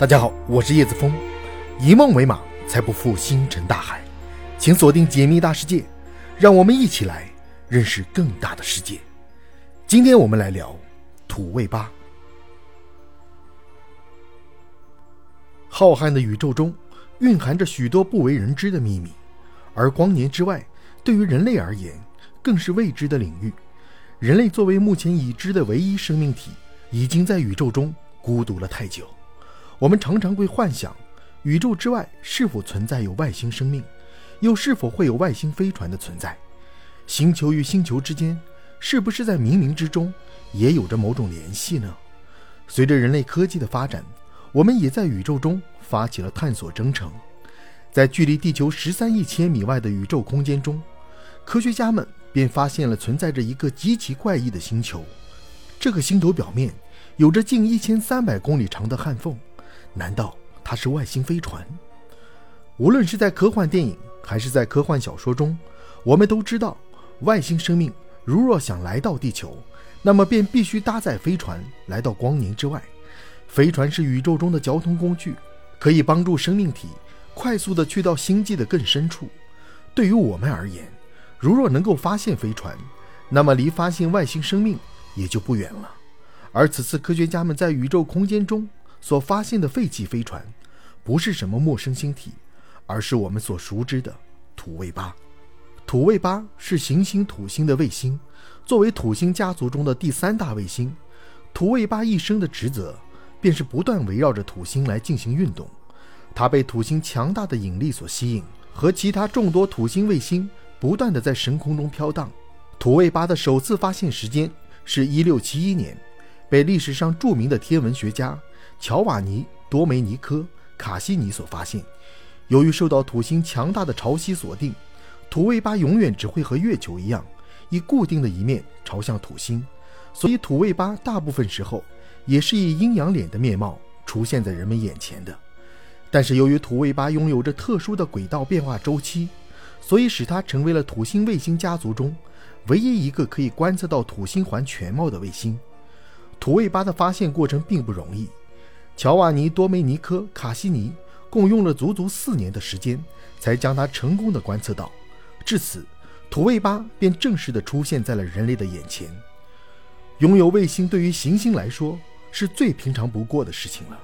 大家好，我是叶子峰，以梦为马，才不负星辰大海。请锁定解密大世界，让我们一起来认识更大的世界。今天我们来聊土卫八。浩瀚的宇宙中蕴含着许多不为人知的秘密，而光年之外，对于人类而言，更是未知的领域。人类作为目前已知的唯一生命体，已经在宇宙中孤独了太久。我们常常会幻想，宇宙之外是否存在有外星生命，又是否会有外星飞船的存在？星球与星球之间，是不是在冥冥之中也有着某种联系呢？随着人类科技的发展，我们也在宇宙中发起了探索征程。在距离地球十三亿千米外的宇宙空间中，科学家们便发现了存在着一个极其怪异的星球。这个星球表面有着近一千三百公里长的焊缝。难道它是外星飞船？无论是在科幻电影还是在科幻小说中，我们都知道，外星生命如若想来到地球，那么便必须搭载飞船来到光年之外。飞船是宇宙中的交通工具，可以帮助生命体快速地去到星际的更深处。对于我们而言，如若能够发现飞船，那么离发现外星生命也就不远了。而此次科学家们在宇宙空间中。所发现的废弃飞船，不是什么陌生星体，而是我们所熟知的土卫八。土卫八是行星土星的卫星，作为土星家族中的第三大卫星，土卫八一生的职责便是不断围绕着土星来进行运动。它被土星强大的引力所吸引，和其他众多土星卫星不断的在神空中飘荡。土卫八的首次发现时间是一六七一年，被历史上著名的天文学家。乔瓦尼·多梅尼科·卡西尼所发现，由于受到土星强大的潮汐锁定，土卫八永远只会和月球一样，以固定的一面朝向土星，所以土卫八大部分时候也是以阴阳脸的面貌出现在人们眼前的。但是由于土卫八拥有着特殊的轨道变化周期，所以使它成为了土星卫星家族中唯一一个可以观测到土星环全貌的卫星。土卫八的发现过程并不容易。乔瓦尼·多梅尼科·卡西尼共用了足足四年的时间，才将它成功的观测到。至此，土卫八便正式的出现在了人类的眼前。拥有卫星对于行星来说是最平常不过的事情了。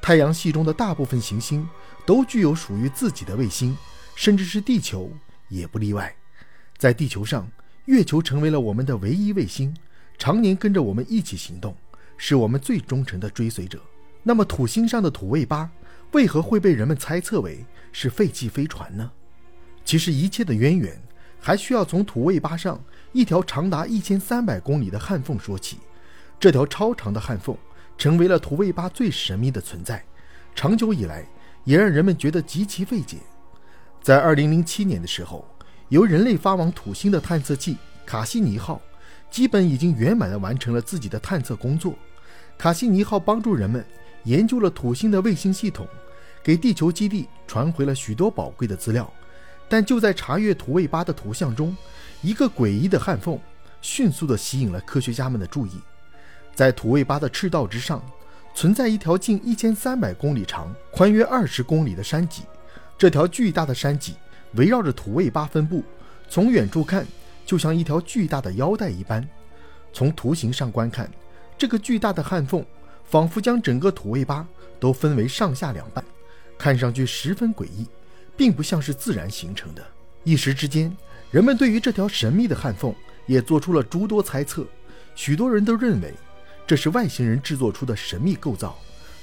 太阳系中的大部分行星都具有属于自己的卫星，甚至是地球也不例外。在地球上，月球成为了我们的唯一卫星，常年跟着我们一起行动，是我们最忠诚的追随者。那么土星上的土卫八为何会被人们猜测为是废弃飞船呢？其实一切的渊源还需要从土卫八上一条长达一千三百公里的焊缝说起。这条超长的焊缝成为了土卫八最神秘的存在，长久以来也让人们觉得极其费解。在二零零七年的时候，由人类发往土星的探测器卡西尼号，基本已经圆满地完成了自己的探测工作。卡西尼号帮助人们。研究了土星的卫星系统，给地球基地传回了许多宝贵的资料。但就在查阅土卫八的图像中，一个诡异的焊缝迅速地吸引了科学家们的注意。在土卫八的赤道之上，存在一条近一千三百公里长、宽约二十公里的山脊。这条巨大的山脊围绕着土卫八分布，从远处看就像一条巨大的腰带一般。从图形上观看，这个巨大的焊缝。仿佛将整个土卫八都分为上下两半，看上去十分诡异，并不像是自然形成的。一时之间，人们对于这条神秘的焊缝也做出了诸多猜测。许多人都认为这是外星人制作出的神秘构造，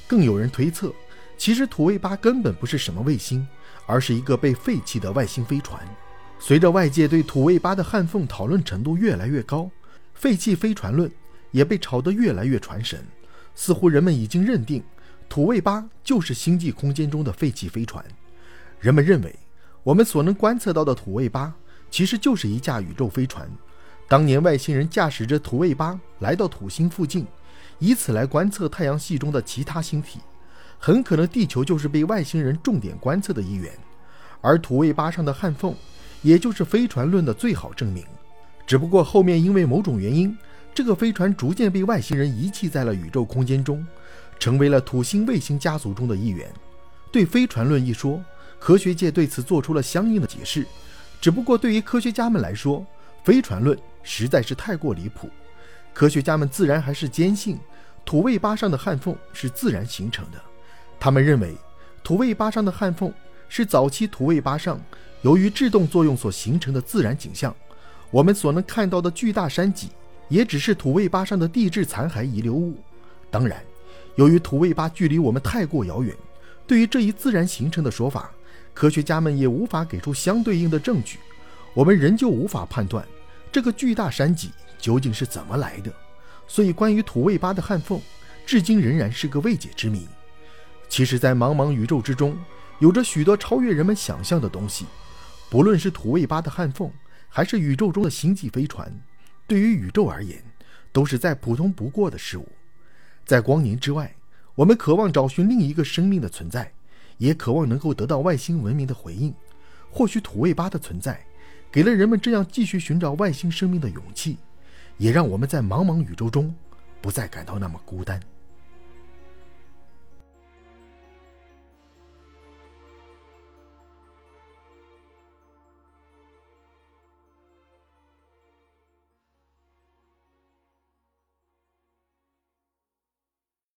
更有人推测，其实土卫八根本不是什么卫星，而是一个被废弃的外星飞船。随着外界对土卫八的焊缝讨论程度越来越高，废弃飞船论也被炒得越来越传神。似乎人们已经认定，土卫八就是星际空间中的废弃飞船。人们认为，我们所能观测到的土卫八其实就是一架宇宙飞船。当年外星人驾驶着土卫八来到土星附近，以此来观测太阳系中的其他星体。很可能地球就是被外星人重点观测的一员，而土卫八上的焊缝，也就是飞船论的最好证明。只不过后面因为某种原因。这个飞船逐渐被外星人遗弃在了宇宙空间中，成为了土星卫星家族中的一员。对飞船论一说，科学界对此做出了相应的解释。只不过对于科学家们来说，飞船论实在是太过离谱。科学家们自然还是坚信土卫八上的焊缝是自然形成的。他们认为土卫八上的焊缝是早期土卫八上由于制动作用所形成的自然景象。我们所能看到的巨大山脊也只是土卫八上的地质残骸遗留物。当然，由于土卫八距离我们太过遥远。对于这一自然形成的说法，科学家们也无法给出相对应的证据，我们仍旧无法判断这个巨大山脊究竟是怎么来的。所以，关于土卫八的焊缝，至今仍然是个未解之谜。其实，在茫茫宇宙之中，有着许多超越人们想象的东西，不论是土卫八的焊缝，还是宇宙中的星际飞船，对于宇宙而言，都是再普通不过的事物，在光年之外。我们渴望找寻另一个生命的存在，也渴望能够得到外星文明的回应。或许土卫八的存在，给了人们这样继续寻找外星生命的勇气，也让我们在茫茫宇宙中不再感到那么孤单。